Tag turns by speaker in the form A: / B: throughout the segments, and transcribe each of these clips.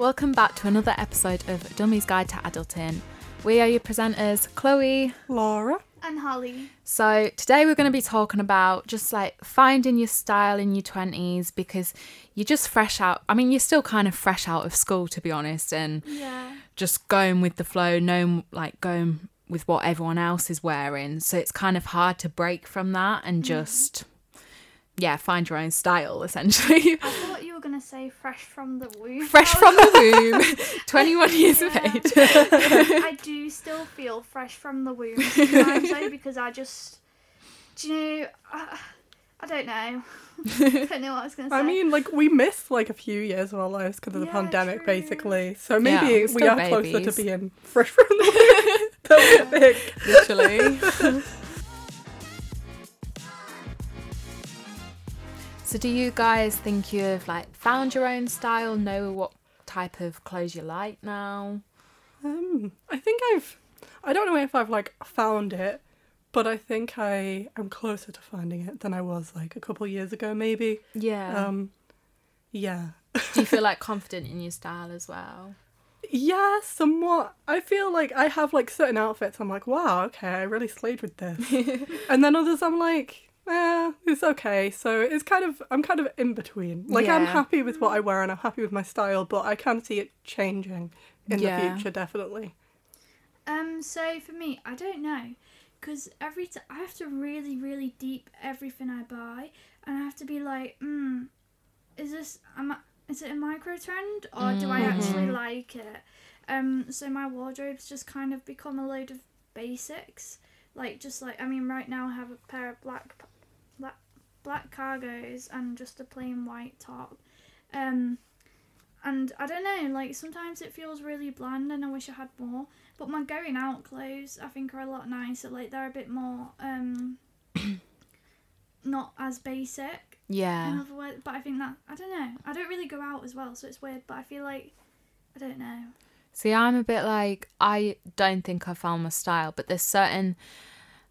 A: Welcome back to another episode of Dummy's Guide to Adulting. We are your presenters, Chloe.
B: Laura.
C: And Holly.
A: So, today we're going to be talking about just like finding your style in your 20s because you're just fresh out. I mean, you're still kind of fresh out of school, to be honest, and
C: Yeah.
A: just going with the flow, knowing like going with what everyone else is wearing. So, it's kind of hard to break from that and mm-hmm. just, yeah, find your own style essentially.
C: I thought were gonna say fresh from the womb.
A: fresh from the womb, 21 years of age.
C: I do still feel fresh from the womb sometimes though because I just do you know I, I don't know. I don't know what I was gonna say.
B: I mean, like we missed like a few years of our lives because of the
C: Yeah,
B: pandemic,
C: true.
B: basically. So
A: Yeah,
B: maybe
A: we're
B: we
A: still
B: are closer
A: babies.
B: to being fresh from the than we think.
A: literally. So, do you guys think you've like found your own style? Know what type of clothes you like now?
B: Um, I think I've. I don't know if I've like found it, but I think I am closer to finding it than I was like a couple years ago, maybe.
A: Yeah.
B: Um, yeah.
A: do you feel like confident in your style as well?
B: Yeah, somewhat. I feel like I have like certain outfits. I'm like, wow, okay, I really slayed with this. and then others, I'm like, eh, it's okay. So it's kind of, I'm kind of in between. Like I'm happy with what I wear and I'm happy with my style, but I can see it changing in
A: Yeah.
B: the future, definitely.
C: Um, so for me, I don't know, because every time I have to really, really deep everything I buy, and I have to be like, hmm, is this am I, is it a micro trend or do I actually
A: Mhm.
C: like it? Um, so my wardrobe's just kind of become a load of basics, like just like I mean, right now I have a pair of black, black, black cargos and just a plain white top. Um, and I don't know, like sometimes it feels really bland and I wish I had more. But my going out clothes I think are a lot nicer. Like they're a bit more um not as basic.
A: Yeah.
C: In other words, but I think that I don't know. I don't really go out as well, so it's weird. But I feel like I don't know.
A: See, I'm a bit like I don't think I found my style, but there's certain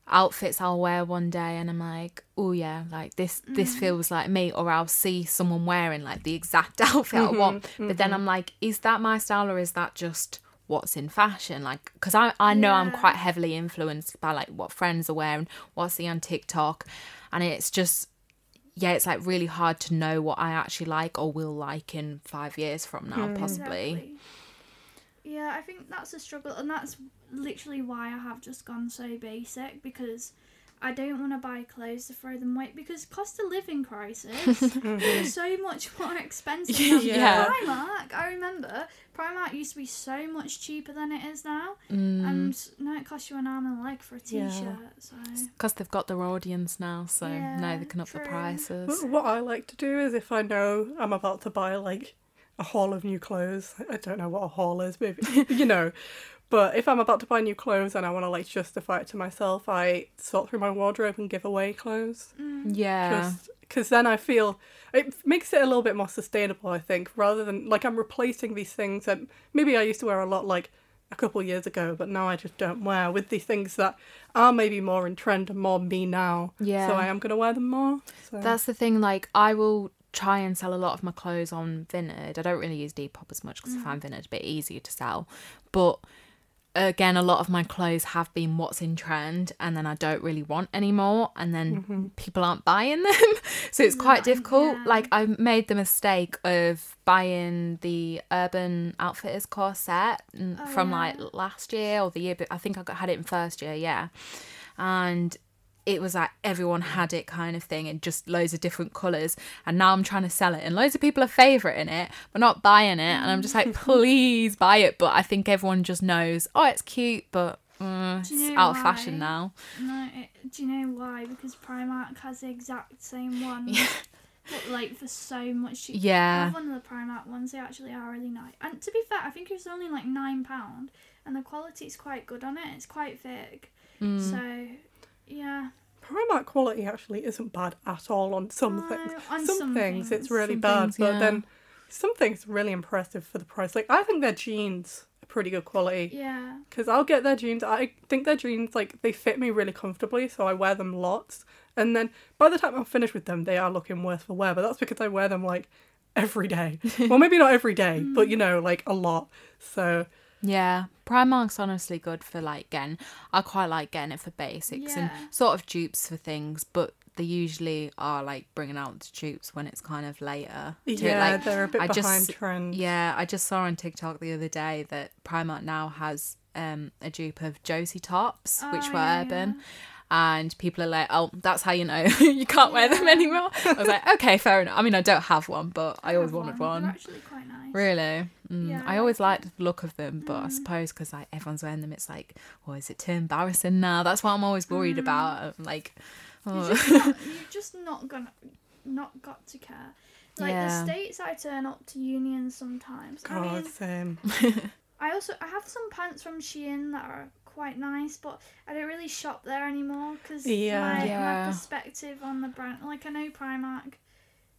A: outfits I'll wear one day and I'm like, oh yeah, like this this mm. feels like me, or I'll see someone wearing like the exact outfit I want, mm-hmm, but then mm-hmm. I'm like, is that my style or is that just what's in fashion? Like, because I I know I'm quite heavily influenced by like what friends are wearing, what I see on TikTok, and it's just. Yeah, it's like really hard to know what I actually like or will like in five years from now, hmm. possibly.
C: Exactly. Yeah, I think that's a struggle, and that's literally why I have just gone so basic because I don't want to buy clothes to throw them away because cost of living crisis is so much more expensive than
A: Yeah.
C: Primark. I remember Primark used to be so much cheaper than it is now,
A: Mm.
C: and now it costs you an arm and a leg for a
B: Yeah.
C: t-shirt. So
A: Because they've got their audience now, so
C: Yeah,
A: now they can up the prices.
B: What I like to do is if I know I'm about to buy like a haul of new clothes, I don't know what a haul is, maybe you know. But if I'm about to buy new clothes and I want to like justify it to myself, I sort through my wardrobe and give away clothes. Mm.
A: Yeah.
B: just because then I feel it makes it a little bit more sustainable. I think rather than like I'm replacing these things that maybe I used to wear a lot like a couple years ago, but now I just don't wear with these things that are maybe more in trend and more me now.
A: Yeah.
B: So I am gonna wear them more. So.
A: That's the thing, like, I will try and sell a lot of my clothes on Vinted. I don't really use Depop as much because I find Vinted a bit easier to sell. But again, a lot of my clothes have been what's in trend and then I don't really want anymore and then people aren't buying them. so it's quite difficult.
C: yeah.
A: Like I made the mistake of buying the Urban Outfitters corset mm, from like last year or the year but I think I got, had it in first year, yeah. And it was like everyone had it kind of thing and just loads of different colours and now i'm trying to sell it and loads of people are favoriting it but not buying it and i'm just like please buy it but i think everyone just knows oh it's cute but uh,
C: Do you
A: it's
C: know
A: out of fashion
C: why?
A: now
C: no, it, do you know why? Because Primark has the exact same one. But like for so much cheaper. I
A: yeah
C: have one of the Primark ones. They actually are really nice. And to be fair, I think it was only like nine pound, and the quality is quite good on it. It's quite thick.
A: Mm.
C: So, yeah.
B: Primark quality actually isn't bad at all on some things.
C: on
B: some,
C: some
B: things, it's really bad,
A: things,
B: but
A: yeah.
B: then some things really impressive for the price. Like I think their jeans are pretty good quality.
C: Yeah.
B: Because I'll get their jeans. I think their jeans like they fit me really comfortably, so I wear them lots. And then by the time I'm finished with them, they are looking worse for wear. But that's because I wear them like every day. well, maybe not every day, but mm. you know, like a lot. So
A: Yeah, Primark's honestly good for like getting. I quite like getting it for basics and sort of dupes for things, but they usually are like bringing out the dupes when it's kind of later.
B: yeah,
A: like,
B: they're a bit
A: I
B: behind
A: just-
B: trend.
A: Yeah, I just saw on TikTok the other day that Primark now has um a dupe of Josie tops, which
C: Oh,
A: were
C: yeah,
A: urban. And people are like, oh, that's how you know you can't wear them anymore. I was like, okay, fair enough. I mean, I don't have one, but I, always wanted
C: They're
A: one.
C: actually quite nice.
A: Really? Mm.
C: Yeah,
A: I
C: I
A: always liked the look of them, but I
C: Mm.
A: suppose because like everyone's wearing them, it's like, oh, is it too embarrassing now? That's what I'm always worried
C: Mm.
A: about. I'm like,
C: You're
A: oh.
C: just not, you've just not gonna, not got to care. Like
A: Yeah.
C: the states I turn up to unions sometimes. I
B: God,
C: mean,
B: same.
C: I also I have some pants from Shein that are quite nice, but I don't really shop there anymore because
B: Yeah.
C: my,
A: Yeah.
C: my perspective on the brand. Like I know Primark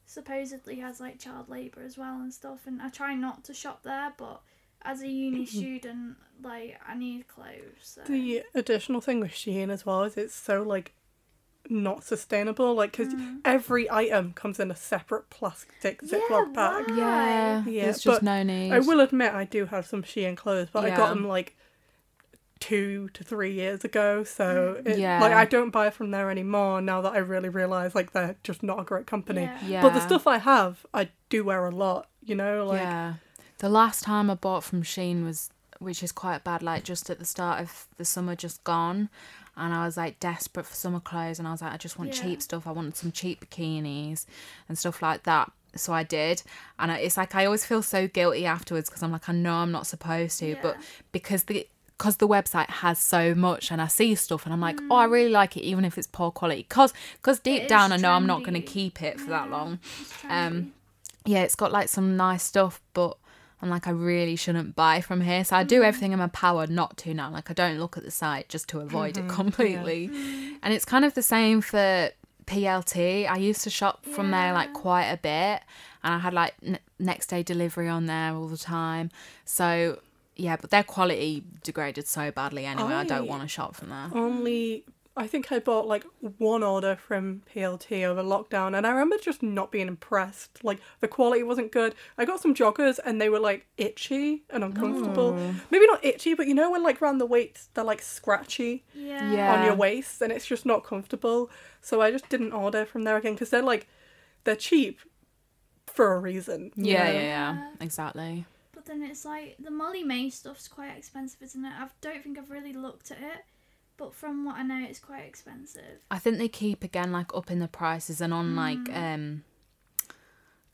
C: supposedly has like child labor as well and stuff, and I try not to shop there, but as a uni student, like I need clothes. So.
B: The additional thing with Shein as well is it's so like not sustainable. Like because
C: Mm.
B: every item comes in a separate plastic
C: Yeah,
B: Ziploc bag.
C: why?
A: yeah,
B: Yeah,
A: there's just
B: but
A: no need.
B: I will admit I do have some Shein clothes, but I got them like two to three years ago. So mm. it,
A: Yeah.
B: like I don't buy from there anymore now that I really realise like they're just not a great company.
C: Yeah.
A: Yeah.
B: But the stuff I have, I do wear a lot. You know, like
A: yeah. The last time I bought from Shein was, which is quite bad, like just at the start of the summer just gone. And I was like desperate for summer clothes. And I was like, I just want
C: Yeah.
A: cheap stuff. I wanted some cheap bikinis and stuff like that. So I did. And it's like, I always feel so guilty afterwards because I'm like, I know I'm not supposed to. But because the. Because the website has so much, and I see stuff, and I'm like, oh, I really like it, even if it's poor quality. Because, because deep
C: Mm.
A: down, I know I'm not going to keep it for that long Um, yeah, it's got like some nice stuff, but I'm like, I really shouldn't buy from here. So I
C: Mm.
A: do everything in my power not to now. Like, I don't look at the site just to avoid
B: Mm-hmm.
A: it completely.
C: Mm.
A: And it's kind of the same for PLT. I used to shop from there like quite a bit, and I had like n- next day delivery on there all the time. So yeah, but their quality degraded so badly anyway. I, don't want to shop from there.
B: only I think I bought like one order from PLT over lockdown and I remember just not being impressed. Like the quality wasn't good. I got some joggers and they were like itchy and uncomfortable.
A: Oh.
B: Maybe not itchy, but you know when like around the waist they're like scratchy
C: yeah.
A: Yeah.
B: on your waist and it's just not comfortable. So I just didn't order from there again because they're like they're cheap for a reason. you know?
A: yeah, yeah,
C: Yeah.
A: exactly.
C: But then it's like the Molly-Mae stuff's quite expensive, isn't it? I don't think I've really looked at it, but from what I know, it's quite expensive.
A: I think they keep again like up in the prices and on like
C: Mm.
A: um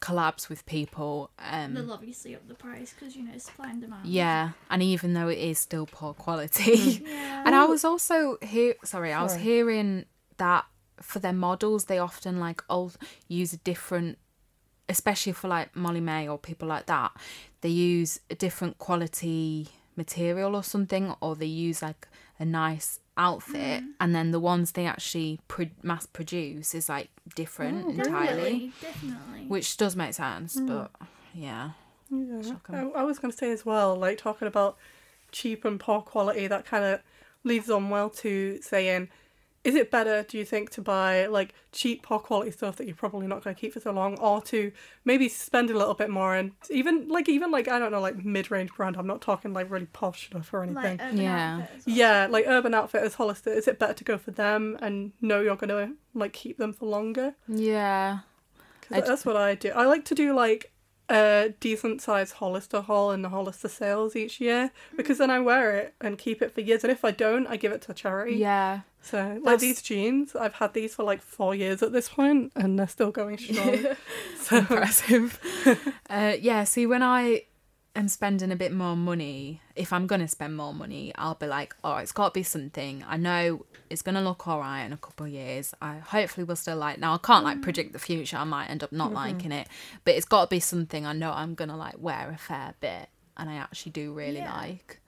A: collabs with people. Um
C: They'll obviously up the price because you know supply and demand.
A: yeah, and even though it is still poor quality.
C: Yeah.
A: and I was also here sorry, I was hearing that for their models they often like old use a different especially for like Molly-Mae or people like that, they use a different quality material or something, or they use like a nice outfit,
C: Mm.
A: and then the ones they actually pro- mass produce is like different
B: Oh,
A: entirely,
C: definitely, definitely.
A: which does make sense,
B: Mm.
A: but yeah,
B: Yeah. I, I was going to say as well, like talking about cheap and poor quality, that kind of leads on well to saying, is it better, do you think, to buy like cheap, poor quality stuff that you're probably not going to keep for so long, or to maybe spend a little bit more and even like even like I don't know like mid range brand. I'm not talking like really posh stuff or anything.
C: like urban
A: Yeah.
C: Outfitters or
B: yeah, like Urban Outfitters, Hollister. Is it better to go for them and know you're going to like keep them for longer?
A: yeah,
B: 'Cause
A: I d-
B: that's what I do. I like to do like a decent sized Hollister haul in the Hollister sales each year because then I wear it and keep it for years. And if I don't, I give it to a charity.
A: yeah.
B: So like
A: That's-
B: these jeans, I've had these for like four years at this point, and they're still going strong. so
A: impressive. uh, yeah, see, when I am spending a bit more money, if I'm gonna spend more money, I'll be like, oh, it's got to be something. I know it's gonna look all right in a couple of years. I hopefully will still like. Now I can't like mm. predict the future. I might end up not mm-hmm. liking it, but it's got to be something I know I'm gonna like wear a fair bit, and I actually do really
C: Yeah.
A: like.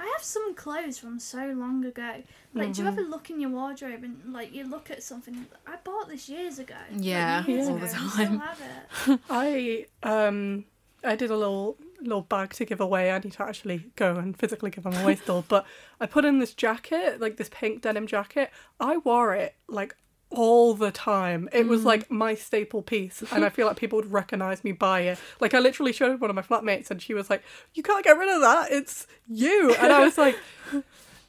C: I have some clothes from so long ago. Like, do you ever mm-hmm. look in your wardrobe and like you look at something? I bought this years ago. like,
A: Yeah,
C: years
A: all
C: ago,
A: the
C: and
A: time.
C: Still have it.
B: I um I did a little little bag to give away. I need to actually go and physically give them away still. But I put in this jacket, like this pink denim jacket. I wore it like all the time. It
A: Mm.
B: was like my staple piece, and I feel like people would recognize me by it. Like I literally showed one of my flatmates, and she was like, "You can't get rid of that. It's you." And I was like.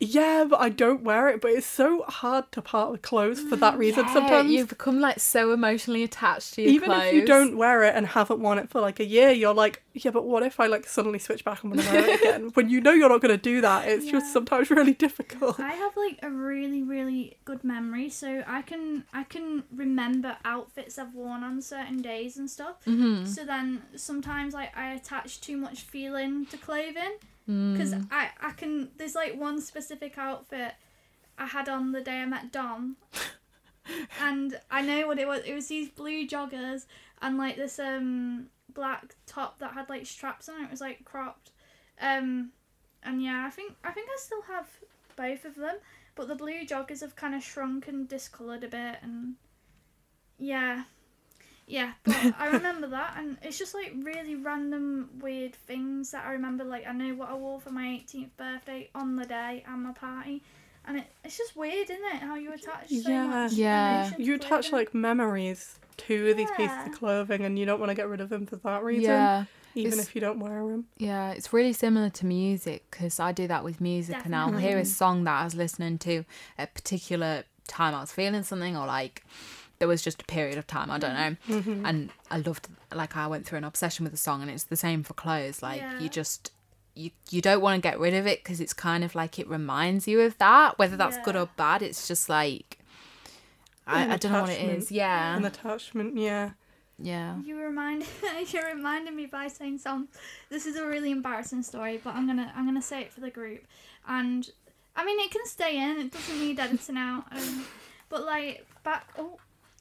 B: Yeah, but I don't wear it. But it's so hard to part with clothes for that reason.
A: Yeah,
B: Sometimes,
A: you become like so emotionally attached to your
B: even
A: clothes.
B: if you don't wear it and haven't worn it for like a year, you're like, yeah, but what if I like suddenly switch back and want to wear it again? when you know you're not going to do that, it's
C: Yeah.
B: just sometimes really difficult.
C: I have like a really really good memory, so I can I can remember outfits I've worn on certain days and stuff.
A: Mhm.
C: So then sometimes like I attach too much feeling to clothing
A: Mm.
C: because I I can there's like one specific outfit I had on the day I met Dom. and I know what it was. It was these blue joggers and like this um black top that had like straps on it. It was like cropped. Um and yeah, I think I think I still have both of them, but the blue joggers have kind of shrunk and discoloured a bit and yeah. Yeah, but I remember that and it's just like really random weird things that I remember like I know what I wore for my 18th birthday on the day and my party and it, it's just weird, isn't it? How you attach so
B: Yeah.
C: much
A: Yeah.
C: emotion
B: You attach
C: clothing.
B: like memories to these pieces of clothing, and you don't want to get rid of them for that reason,
A: Yeah,
B: even
A: It's-
B: if you don't wear them.
A: yeah, it's really similar to music because I do that with music, and I'll hear a song that I was listening to at a particular time I was feeling something, or like there was just a period of time I don't know,
B: Mm-hmm.
A: and I loved like I went through an obsession with the song, and it's the same for clothes. Like
C: Yeah.
A: you just you you don't want to get rid of it because it's kind of like it reminds you of that, whether that's good or bad. It's just like. I, I don't know what it is. Yeah,
B: An attachment, yeah.
A: yeah.
C: You remind you reminded me by saying some. This is a really embarrassing story, but I'm gonna I'm gonna say it for the group, and I mean it can stay in. It doesn't need editing out. Um, but like back oh,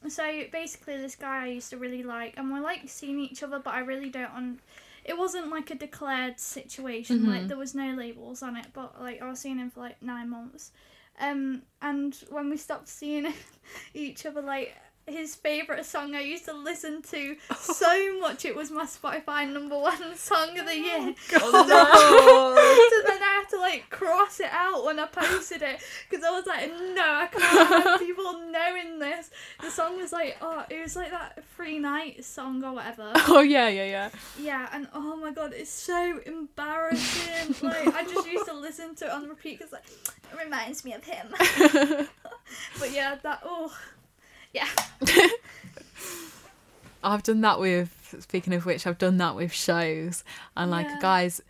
C: so basically this guy I used to really like, and we're like seeing each other, but I really don't. Un- it wasn't like a declared situation. Like
A: Mhm.
C: there was no labels on it, but like I was seeing him for like nine months. Um, and when we stopped seeing each other, like his favorite song I used to listen to so much, it was my Spotify number one song of the year.
A: Oh,
C: so then I had to like cross it out when I posted it because I was like, no, I can't have people knowing song was like, oh, it was like that free night song or whatever.
A: oh yeah, yeah, yeah.
C: Yeah, and oh my god, it's so embarrassing. like I just used to listen to it on repeat because like, it reminds me of him. but yeah, that oh, yeah.
A: I've done that with. Speaking of which, I've done that with shows, and like
C: Yeah.
A: guys,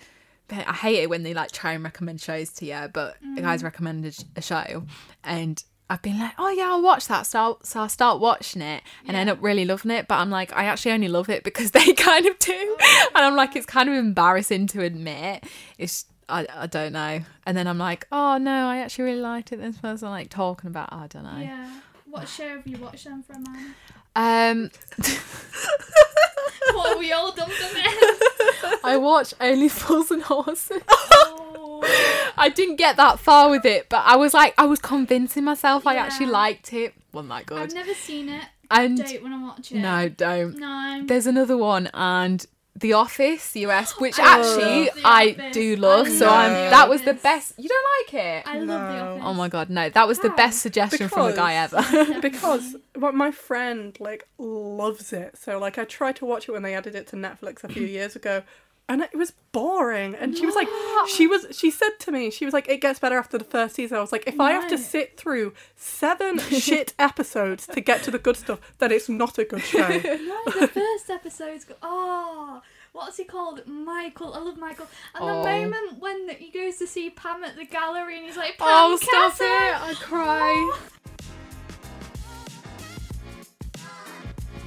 A: I hate it when they like try and recommend shows to you, but the
C: Mm.
A: guys recommended a show, and I've been like, oh yeah, I'll watch that. So, so I start watching it and end up really loving it. But I'm like, I actually only love it because they kind of do, and I'm like, it's kind of embarrassing to admit. It's I, I don't know, and then I'm like, oh no, I actually really liked it. This person like talking about, I don't know.
C: Yeah. What show have you watched then from man?
A: Um,
C: what have we all done for men?
A: I watch Only Fools and Horses.
C: Oh.
A: I didn't get that far with it, but I was like, I was convincing myself I actually liked it. Wasn't that good?
C: I've never seen it.
A: And
C: Don't want to watch it.
A: no, don't.
C: No.
A: There's another one, and The Office US, which
C: I
A: actually I do love.
C: I
A: so
B: love
A: I'm that was the best. You don't like it?
C: I love The Office.
A: Oh my god, no! That was the best suggestion from a guy ever.
B: because well, my friend like loves it. So like I tried to watch it when they added it to Netflix a few years ago, and it was boring. And she was like, she was she said to me, she was like, it gets better after the first season. I was like, if I have to sit through seven shit episodes to get to the good stuff, then it's not a good show.
C: No, the first episode's go- oh, what's he called? Michael. I love Michael. And
A: Oh.
C: the moment when he goes to see Pam at the gallery and he's like, Pam,
A: oh, stop
C: Casa!"
A: it! I cry.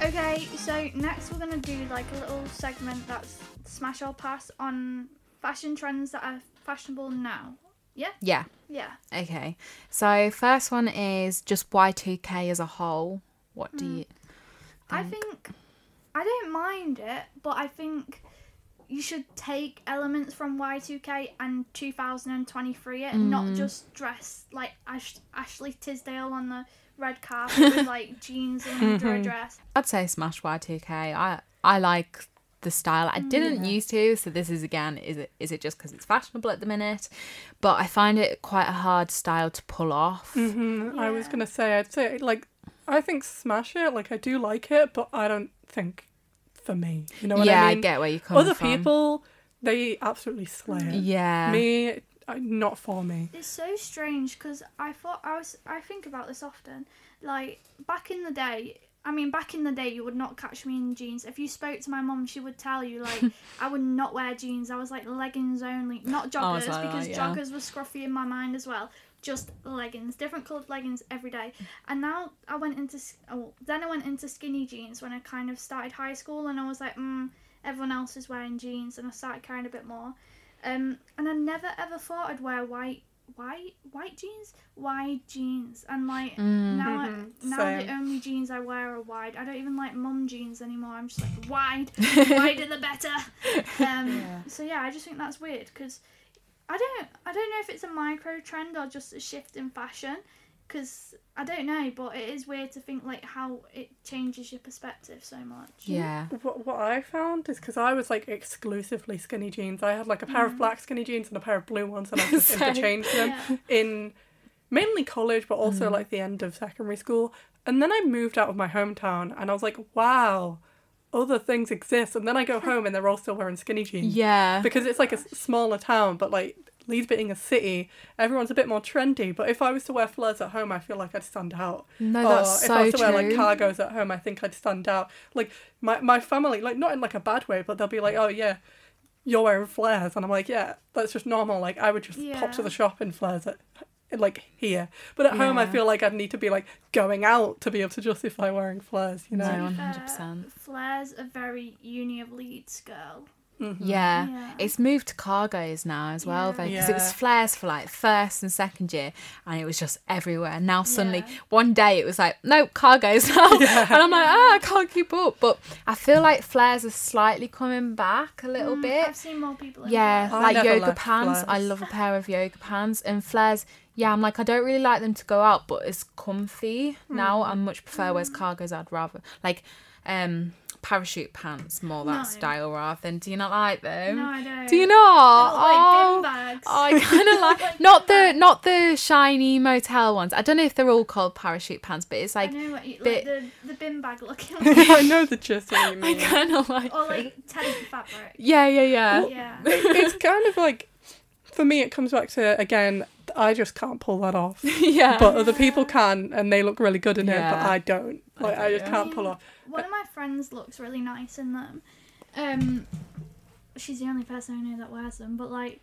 C: Okay, so next we're gonna do like a little segment that's smash or pass on fashion trends that are fashionable now.
A: Yeah.
C: Yeah. Yeah.
A: Okay. So first one is just Y2K as a whole. What do hmm. you?
C: I think I don't mind it, but I think you should take elements from Y2K and 2023 it, and not hmm. just dress like Ash- Ashley Tisdale on the red carpet with like jeans and a dress.
A: I'd say smash Y2K. I I like the style. I didn't used to, so this is again. Is it is it just because it's fashionable at the minute? But I find it quite a hard style to pull off.
B: Mhm, I was gonna say, I'd say like I think smash it. Like I do like it, but I don't think for me. You know what
A: yeah,
B: I mean?
A: Yeah, I, get where you come
B: Other
A: from.
B: people, they absolutely slay it.
A: Yeah.
B: Me, uh, not for me.
C: It's so strange because I thought I was. I think about this often. Like back in the day, I mean, back in the day, you would not catch me in jeans. If you spoke to my mum, she would tell you like I would not wear jeans. I was like leggings only, not joggers
A: like that,
C: because
A: yeah.
C: joggers were scruffy in my mind as well. Just leggings, different coloured leggings every day. And now I went into oh, then I went into skinny jeans when I kind of started high school, and I was like, mm, everyone else is wearing jeans, and I started caring a bit more. Um, and I never ever thought I'd wear white, white, white jeans, wide jeans, and like
A: Mm.
C: now, I,
B: Mhm,
C: now
B: same.
C: the only jeans I wear are wide. I don't even like mum jeans anymore. I'm just like wide, wider the better. Um,
B: Yeah.
C: So yeah, I just think that's weird because I don't, I don't know if it's a micro trend or just a shift in fashion. Because I don't know, but it is weird to think like how it changes your perspective so much.
A: Yeah.
B: What, what I found is because I was like exclusively skinny jeans. I had like a pair of mm. black skinny jeans and a pair of blue ones, and I just
A: Same.
B: interchanged them
C: Yeah.
B: in mainly college, but also mm. like the end of secondary school. And then I moved out of my hometown, and I was like, wow, other things exist. And then I go home, and they're all still wearing skinny jeans
A: Yeah.
B: because it's like a smaller town, but like Leeds being a city, everyone's a bit more trendy. But if I was to wear flares at home, I feel like I'd stand out.
A: No,
B: or
A: that's
B: if
A: so
B: I was to
A: true.
B: wear like cargos at home, I think I'd stand out. Like my my family, like not in like a bad way, but they'll be like, "Oh yeah, you're wearing flares," and I'm like, "Yeah, that's just normal." Like I would just pop to the shop in flares at like here, but at home I feel like I'd need to be like going out to be able to justify wearing flares. You know?
A: No.
C: To
A: 100%.
C: fair, Flares a very Uni of Leeds girl.
B: Mhm.
A: Yeah.
C: Yeah.
A: It's moved to cargos now as well,
C: Yeah.
A: though, because it was flares for like first and second year, and it was just everywhere. Now suddenly,
C: Yeah.
A: one day it was like, no, cargos now, and I'm like, ah, I can't keep up. But I feel like flares are slightly coming back a little
C: Mm,
A: bit.
C: I've seen more people.
A: Yeah,
C: flares.
A: Like yoga
B: left
A: pants. I love a pair of yoga pants and flares. Yeah, I'm like I don't really like them to go out, but it's comfy now. I much prefer whereas cargos. I'd rather like um parachute pants more that
C: No.
A: style rather than. Do you not like them?
C: No, I don't.
A: Do you not?
C: look like
A: oh,
C: bin bags.
A: I kind of like
C: Like
A: not the
C: bags.
A: not the shiny motel ones. I don't know if they're all called parachute pants, but it's like
C: I know what you,
A: bit-
C: like the, the bin bag looking.
B: I know the gist of what you
A: I kind of like.
C: or
A: it.
C: like tent fabric.
A: yeah, yeah, yeah.
C: Yeah.
B: it's kind of like for me it comes back to again i just can't pull that off
A: yeah.
B: but other people can and they look really good in it but i don't like i just
A: do.
B: can't pull off
C: One of my friends looks really nice in them. Um, she's the only person I know that wears them, but like,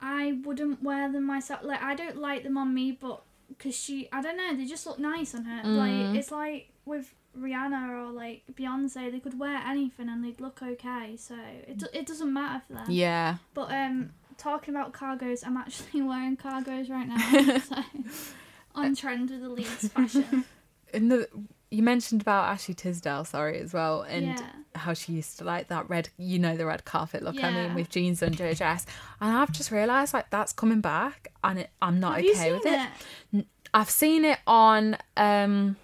C: I wouldn't wear them myself. Like, I don't like them on me, but because she, I don't know, they just look nice on her.
A: Mm.
C: Like, it's like with Rihanna or like Beyonce, they could wear anything and they'd look okay. So it do- it doesn't matter for them.
A: yeah.
C: But um, talking about cargos, I'm actually wearing cargos right now. so on trend with the Leeds fashion.
A: And the, you mentioned about Ashley Tisdale, sorry, as well, and
C: yeah.
A: how she used to like that red, you know, the red carpet look. I mean, with jeans under a dress, and I've just realised like that's coming back, and it, I'm not
C: Have
A: okay with it. I've seen it on um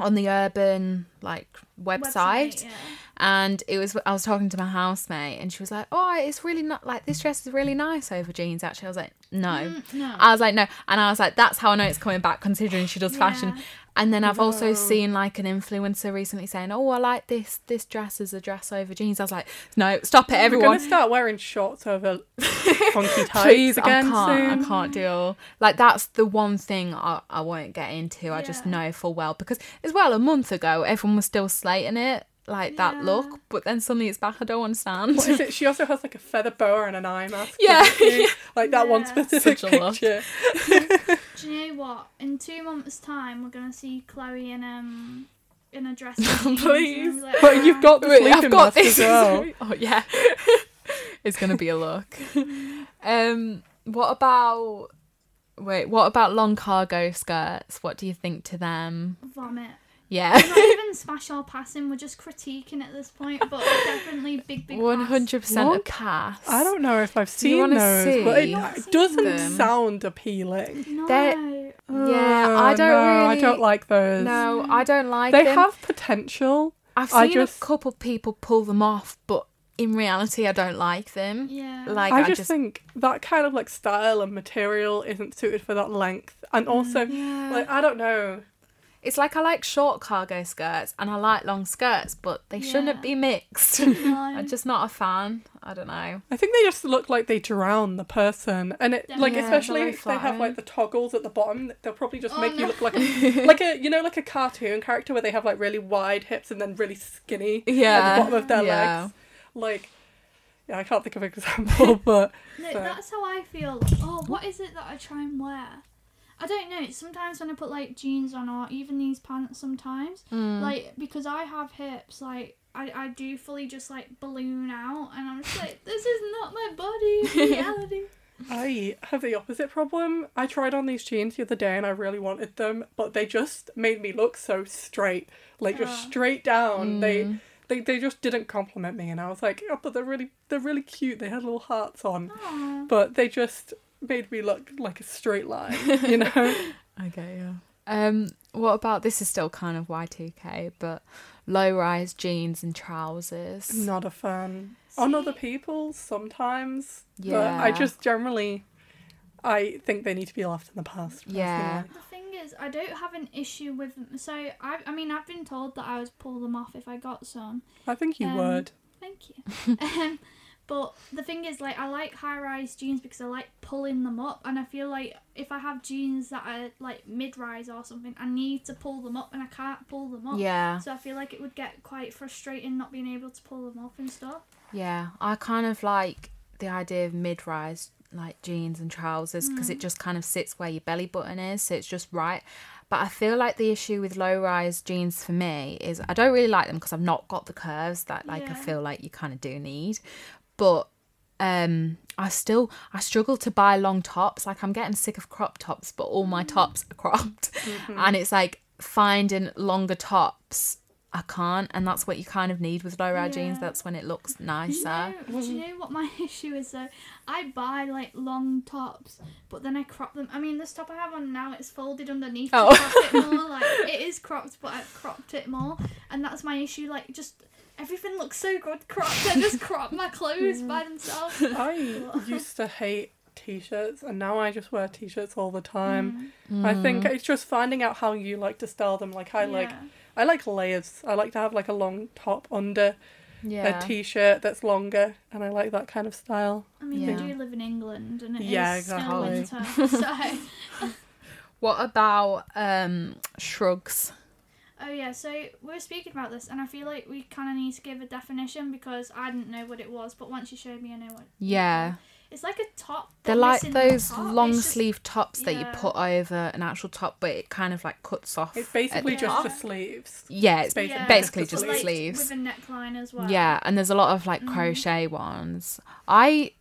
A: on the urban like website,
C: yeah.
A: and it was I was talking to my housemate and she was like, "Oh, it's really not like this dress is really nice over jeans." Actually, I was like, "No."
C: Mm, no.
A: I was like, "No," and I was like, "That's how I know it's coming back, considering she does fashion."
C: Yeah.
A: And then I've also seen like an influencer recently saying, "Oh, I like this this dress as a dress over jeans." I was like, "No, stop it, everyone!"
B: we're gonna start wearing shorts over funky tights
A: Please,
B: again
A: I can't.
B: soon
A: I can't deal. Like that's the one thing I, I won't get into. I just know full well because as well a month ago everyone was still slating it like that
C: Yeah.
A: look, but then suddenly it's back. I don't understand.
B: what is it she also has like a feather boa and an eye mask
A: Yeah,
B: doesn't like that one
C: Yeah.
B: specific
A: Such a look.
B: picture
C: Do you know what? In two months' time, we're gonna see Chloe in um in a dress. and jeans, and
A: Please.
C: Like,
B: but you've got the
A: Wait,
B: sleeping mask as well
A: oh yeah, it's gonna be a look. um, what about? Wait, what about long cargo skirts? What do you think to them?
C: vomit.
A: Yeah,
C: We're not even smash or passing. We're just critiquing at this point, but definitely big, big.
A: one
C: pass.
A: hundred percent a
B: Long-
A: pass.
B: I don't know if I've
A: Do you
B: seen
A: wanna
B: those, but
A: see?
B: it, it doesn't
A: them.
B: sound appealing.
C: No.
A: They're- oh, Yeah, I
B: Oh,
A: don't
B: no, I don't like those.
A: No, I don't like them.
B: they
A: them.
B: have potential.
A: I've seen
B: just-
A: a couple people pull them off, but in reality, I don't like them.
C: Yeah.
A: Like
B: I
A: I,
B: just, think that kind of like style and material isn't suited for that length, and mm. also
A: yeah,
B: like I don't know.
A: It's like I like short cargo skirts and I like long skirts, but they
C: Yeah.
A: shouldn't be mixed.
C: No.
A: I'm just not a fan. I don't know.
B: I think they just look like they drown the person, and it like
A: Yeah,
B: especially
A: very
B: if they have like the toggles at the bottom, they'll probably just
C: Oh,
B: make you look like a, like a you know like a cartoon character where they have like really wide hips and then really skinny yeah. at the bottom of their
A: Yeah.
B: legs. Like, yeah, I can't think of an example, but
C: No,
B: So-
C: that's how I feel. Oh, what is it that I try and wear? I don't know. Sometimes when I put like jeans on or even these pants, sometimes
A: Mm.
C: like because I have hips, like I, I do fully just like balloon out, and I'm just like, this is not my body reality.
B: I have the opposite problem. I tried on these jeans the other day and I really wanted them, but they just made me look so straight, like just
C: Oh.
B: straight down. They
A: Mm.
B: they they just didn't compliment me, and I was like, oh, but they're really they're really cute. They had little hearts on,
C: Aw.
B: but they just made me look like a straight line, you know.
A: Okay, yeah. Um, what about this is still kind of Y2K, but low rise jeans and trousers.
B: Not a fan. On other
C: See-
B: people, sometimes, but I just generally, I think they need to be left in the past.
A: Yeah.
B: personally.
C: The thing is, I don't have an issue with them. So I, I mean, I've been told that I would pull them off if I got some.
B: I think you
C: Um,
B: would.
C: Thank you. um, but the thing is, like, I like high rise jeans because I like pulling them up, and I feel like if I have jeans that are like mid rise or something, I need to pull them up, and I can't pull them up.
A: Yeah,
C: So I feel like it would get quite frustrating not being able to pull them up and stuff.
A: yeah. I kind of like the idea of mid rise like jeans and trousers because it mm. just kind of sits where your belly button is, so it's just right. But I feel like the issue with low rise jeans for me is I don't really like them because I've not got the curves that like I feel like you kind of do need. But um I still I struggle to buy long tops. Like I'm getting sick of crop tops, but all my tops are cropped. And it's like finding longer tops I can't and that's what you kind of need with low rise jeans. That's when it looks
C: Do you,
A: nicer.
C: know, do you know what my issue is though? I buy like long tops, but then I crop them. I mean, this top I have on now it's folded underneath
A: Oh.
C: it more. Like it is cropped, but I've cropped it more, and that's my issue. Like just everything looks so good cropped. I just crop my clothes by themselves.
B: I used to hate t-shirts, and now I just wear t-shirts all the time.
C: Mm,
B: I think it's just finding out how you like to style them. Like I like. I like layers. I like to have like a long top under
A: Yeah.
B: a t-shirt that's longer, and I like that kind of style.
C: I mean,
A: Yeah.
C: we do live in England, and it is
B: Yeah,
C: still
B: exactly.
C: winter. So,
A: What about um shrugs?
C: Oh yeah. So we were speaking about this, and I feel like we kind of need to give a definition because I didn't know what it was, but once you showed me, I know what.
A: Yeah.
C: It's like a top.
A: They're like
C: missing the
A: those long
C: just-
A: sleeve tops that you put over an actual top, but it kind of like cuts off.
B: It's basically just
A: top.
B: the sleeves.
A: Yeah, it's
B: basically
C: Yeah,
A: basically
B: just the
A: just
C: but,
A: the
C: like,
A: sleeves.
C: with a neckline as well.
A: Yeah, and there's a lot of like
C: Mm.
A: crochet ones. I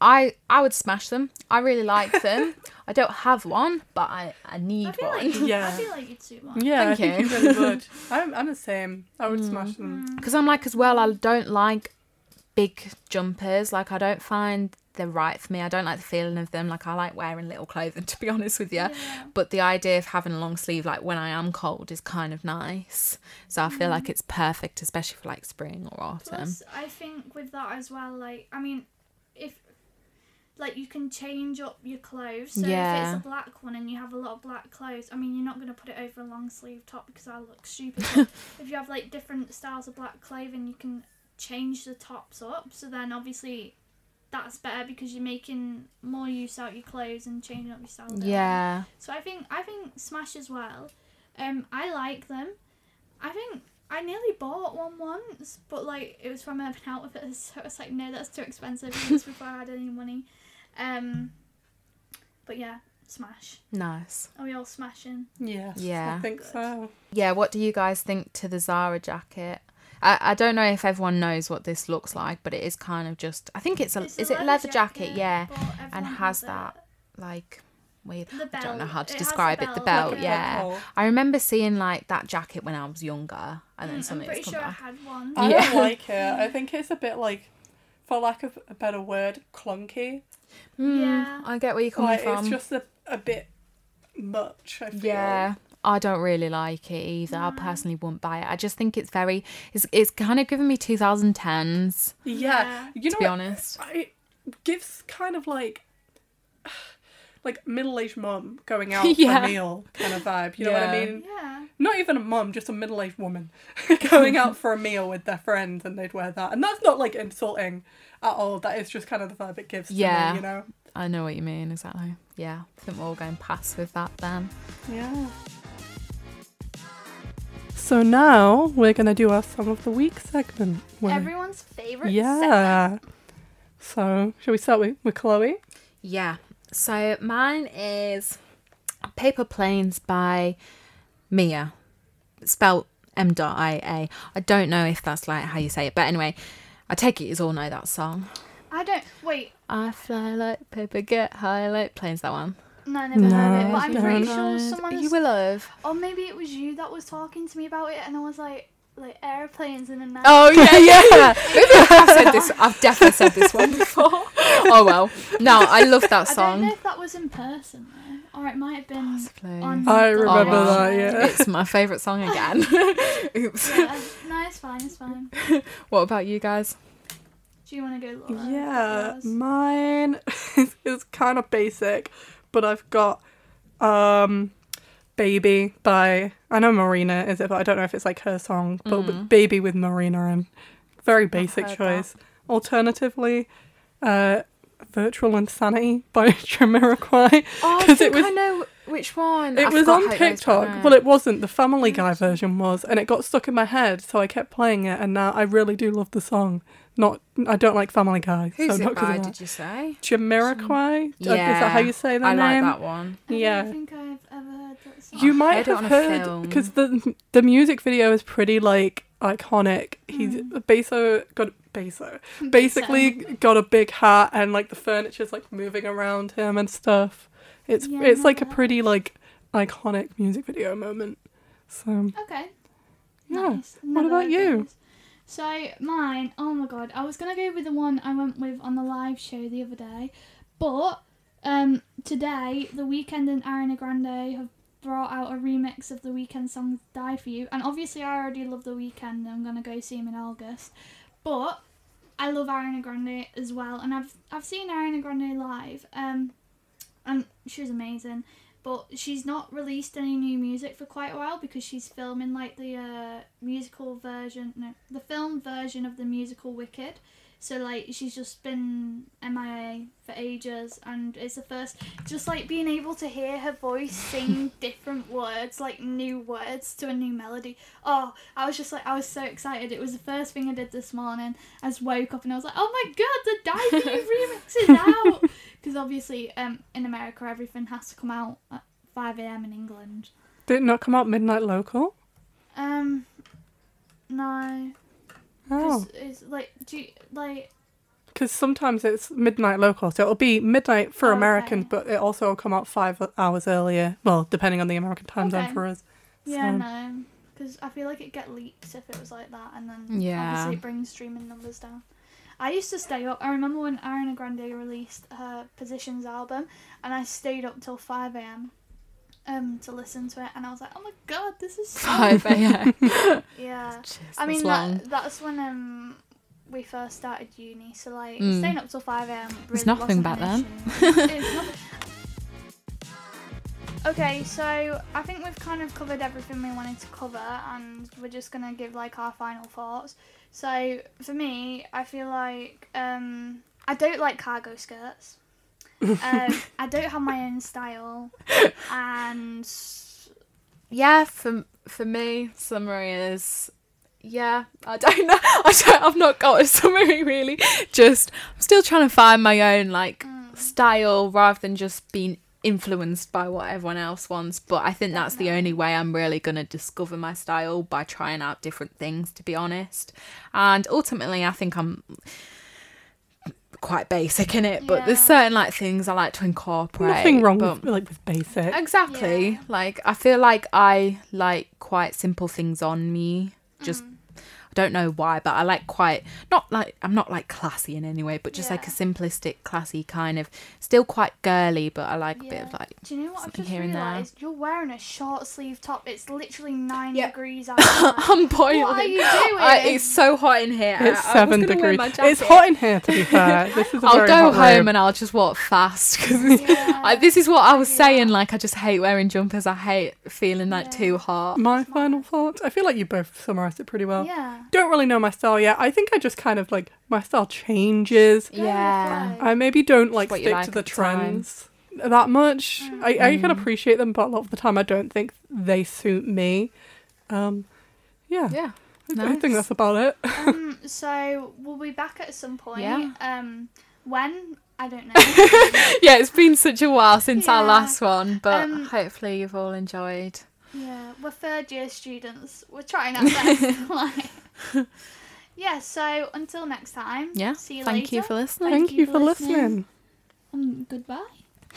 A: I I would smash them. I really like them. I don't have one, but I I
C: I
A: need
C: feel
A: one.
C: like
B: Yeah.
C: I feel like you'd suit one.
B: Yeah,
A: Thank
B: I think
A: you.
B: you really would. I'm, I'm the same. I would
A: Mm.
B: smash them.
A: Because I'm like as well, I don't like big jumpers. Like I don't find they're right for me. I don't like the feeling of them. Like I like wearing little clothing, to be honest with you.
C: Yeah.
A: But the idea of having a long sleeve, like when I am cold, is kind of nice. So I feel like it's perfect, especially for like spring or autumn.
C: Plus, I think with that as well, like I mean, if like you can change up your clothes. So if it's a black one and you have a lot of black clothes, I mean, you're not gonna put it over a long sleeve top because I look stupid. But if you have like different styles of black clothing, you can change the tops up. So then obviously. That's better because you're making more use out your clothes and changing up your style.
A: Yeah.
C: So I think I think Smash as well. Um, I like them. I think I nearly bought one once, but like it was from Urban Outfitters, so I was like, no, that's too expensive. It was before I had any money. Um, but yeah, Smash.
A: Nice.
C: Are we all smashing?
B: Yes,
A: Yeah.
B: I think
C: Good.
B: so.
A: Yeah, what do you guys think to the Zara jacket? I, I don't know if everyone knows what this looks like, but it is kind of just I think it's a
C: It's
A: is it leather jacket,
C: jacket,
A: yeah. And
C: everyone
A: has
C: it.
A: that like weird
C: The
A: I don't know how to
C: It
A: describe it. The
C: belt,
A: belt,
C: like
A: yeah. I remember seeing like that jacket when I was younger and then
C: Mm, I'm
A: something
C: pretty
A: come
C: sure I had one.
B: I
A: Yeah.
B: don't like it. I think it's a bit like, for lack of a better word, clunky.
A: Mm,
C: Yeah.
A: I get where you're coming
B: Like
A: from.
B: it's just a, a bit much. I feel.
A: Yeah. I don't really like it either. I personally wouldn't buy it. I just think it's very it's it's kind of giving me 2010s
B: Yeah.
C: Yeah.
B: You know
A: to be honest.
B: It gives kind of like like middle aged mum going out for a meal kind of vibe. You know what I mean?
C: Yeah.
B: Not even a mum, just a middle aged woman going out for a meal with their friends and they'd wear that. And that's not like insulting at all. That is just kind of the vibe it gives to
A: Yeah.
B: me, you know?
A: I know what you mean exactly. Yeah, I think we're all going past with that then.
B: Yeah. So now we're gonna do our song of the week segment. where-
C: Everyone's favorite.
B: yeah. So shall we start with, with Chloe?
A: Yeah. So mine is Paper Planes by Mia, spelled M dot I A. I don't know if that's like how you say it, but anyway, I take it you all know that song.
C: I don't. Wait.
A: I fly like paper, get high like planes. That one.
C: No, I never
B: No,
C: heard it. But
B: I
C: I'm pretty sure someone.
A: You will have.
C: Or maybe it was you that was talking to me about it, and I was like, like airplanes in the night.
A: Oh yeah, yeah. Maybe I've said this. I've definitely said this one before. Oh well. No, I love that song.
C: I don't know if that was in person though, or it might have been
A: Possibly.
C: on.
B: I
C: the
B: remember
C: live
B: that, yeah.
A: It's my favourite song again. Oops.
C: Yeah. No, it's fine. It's fine.
A: What about you guys?
C: Do you want to go, Laura?
B: Yeah,
C: Yours?
B: mine is, is kind of basic, but I've got um Baby by I know Marina is it, but I don't know if it's like her song, but with
A: Mm.
B: Baby with Marina and very basic
A: heard
B: choice. Alternatively, uh Virtual Insanity by Jamiroquai.
A: Oh, I
B: 'Cause
A: think
B: it was-
A: I know which one.
B: It
A: I
B: was on
A: how it goes,
B: TikTok. Well, it wasn't. The Family Guy version was, and it got stuck in my head, so I kept playing it, and now I really do love the song. Not, I don't like Family Guy,
A: Who's
B: so not
A: it
B: 'cause of
A: by? Did you say?
B: Jamiroquai?
A: Yeah,
B: Is that how you say their
A: I like that one.
C: I
B: yeah.
C: don't think I've ever heard that song.
B: You might
A: heard
B: have heard because the the music video is pretty like iconic. He's
A: Hmm.
B: Beso got Basically got a big hat and like the furniture's like moving around him and stuff. It's it's like a pretty like iconic music video moment. So
C: Okay.
B: Yeah.
C: Nice.
B: What about you?
C: So mine, oh my god, I was gonna go with the one I went with on the live show the other day, but um today the Weeknd and Ariana Grande have brought out a remix of the Weeknd song "Die for You," and obviously I already love the Weeknd. I'm gonna go see him in August, but I love Ariana Grande as well, and I've I've seen Ariana Grande live, um, and she was amazing but she's not released any new music for quite a while because she's filming like the uh, musical version no the film version of the musical wicked so like she's just been mia for ages and it's the first just like being able to hear her voice sing different words like new words to a new melody. Oh i was just like i was so excited. It was the first thing i did this morning. I just woke up and i was like oh my god the You remix is out! Because obviously um in america everything has to come out at 5 a.m in england.
B: Did it not come out midnight local?
C: um no
B: Oh,
C: 'cause it's like do you, like
B: because sometimes it's midnight local, so it'll be midnight for
C: Oh,
B: Americans,
C: okay.
B: but it also will come out five hours earlier. Well, depending on the American time zone for us.
C: yeah
B: So-
C: no because i feel like it'd get leaks if it was like that and then
A: Yeah.
C: obviously it brings streaming numbers down I used to stay up. I remember when Ariana Grande released her Positions album, and I stayed up till five a.m. um to listen to it, and I was like, "Oh my god, this is so
A: Five a.m.
C: yeah."
A: Jeez,
C: I mean,
A: long.
C: that, that's when um we first started uni, so like
A: Mm.
C: staying up till five a.m. Really
A: nothing
C: wasn't
A: back then.
C: It's nothing. Okay, so I think we've kind of covered everything we wanted to cover, and we're just gonna give like our final thoughts. So for me, I feel like um, I don't like cargo skirts. Um, I don't have my own style, and
A: yeah, for for me, summary is yeah. I don't know. I don't. I've not got a summary really. Just I'm still trying to find my own like
C: mm,
A: style rather than just being influenced by what everyone else wants. But I think that's the only way I'm really gonna discover my style by trying out different things. To be honest, and ultimately, I think I'm quite basic in it. But there's certain like things I like to incorporate.
B: Nothing wrong
A: but-
B: with like with basic.
A: Exactly.
C: Yeah.
A: Like I feel like I like quite simple things on me. Just
C: mm,
A: I don't know why, but I like quite not like I'm not like classy in any way, but just like a simplistic, classy kind of still quite girly, but I like a bit of like
C: Do you know what I've
A: something
C: just
A: here there.
C: realised? You're wearing a short sleeve top. It's literally nine
B: Yeah.
C: degrees outside.
A: I'm boiling.
C: What are you doing?
A: I, it's so hot in here.
B: It's
A: I- I was
B: seven
A: gonna wear
B: degrees.
A: my
B: It's hot in here, to be fair. This is a
A: I'll
B: very
A: go
B: hot
A: home
B: room.
A: and I'll just walk fast because
C: Yeah.
A: This is what I was
C: Yeah.
A: saying. Like I just hate wearing jumpers. I hate feeling like
C: Yeah.
A: too hot.
B: My final thought. I feel like you both summarised it pretty well.
C: yeah.
B: Don't really know my style yet. I think I just kind of like my style changes.
A: Yeah.
B: I maybe don't like stick
A: like
B: to the
A: at the time.
B: trends that much.
C: Mm.
B: I, I can
A: Mm.
B: appreciate them, but a lot of the time I don't think they suit me. Um, yeah,
A: Yeah.
B: I, I think that's about it.
C: um, so we'll be back at some point.
A: Yeah.
C: Um, when I don't know.
A: yeah, it's been such a while since our last one, but
C: Um,
A: hopefully you've all enjoyed.
C: yeah, we're third year students. We're trying our best. like, yeah. So until next time.
A: Yeah.
C: See you later.
A: Thank
C: later.
A: you for listening.
B: Thank you for listening.
C: Um, goodbye.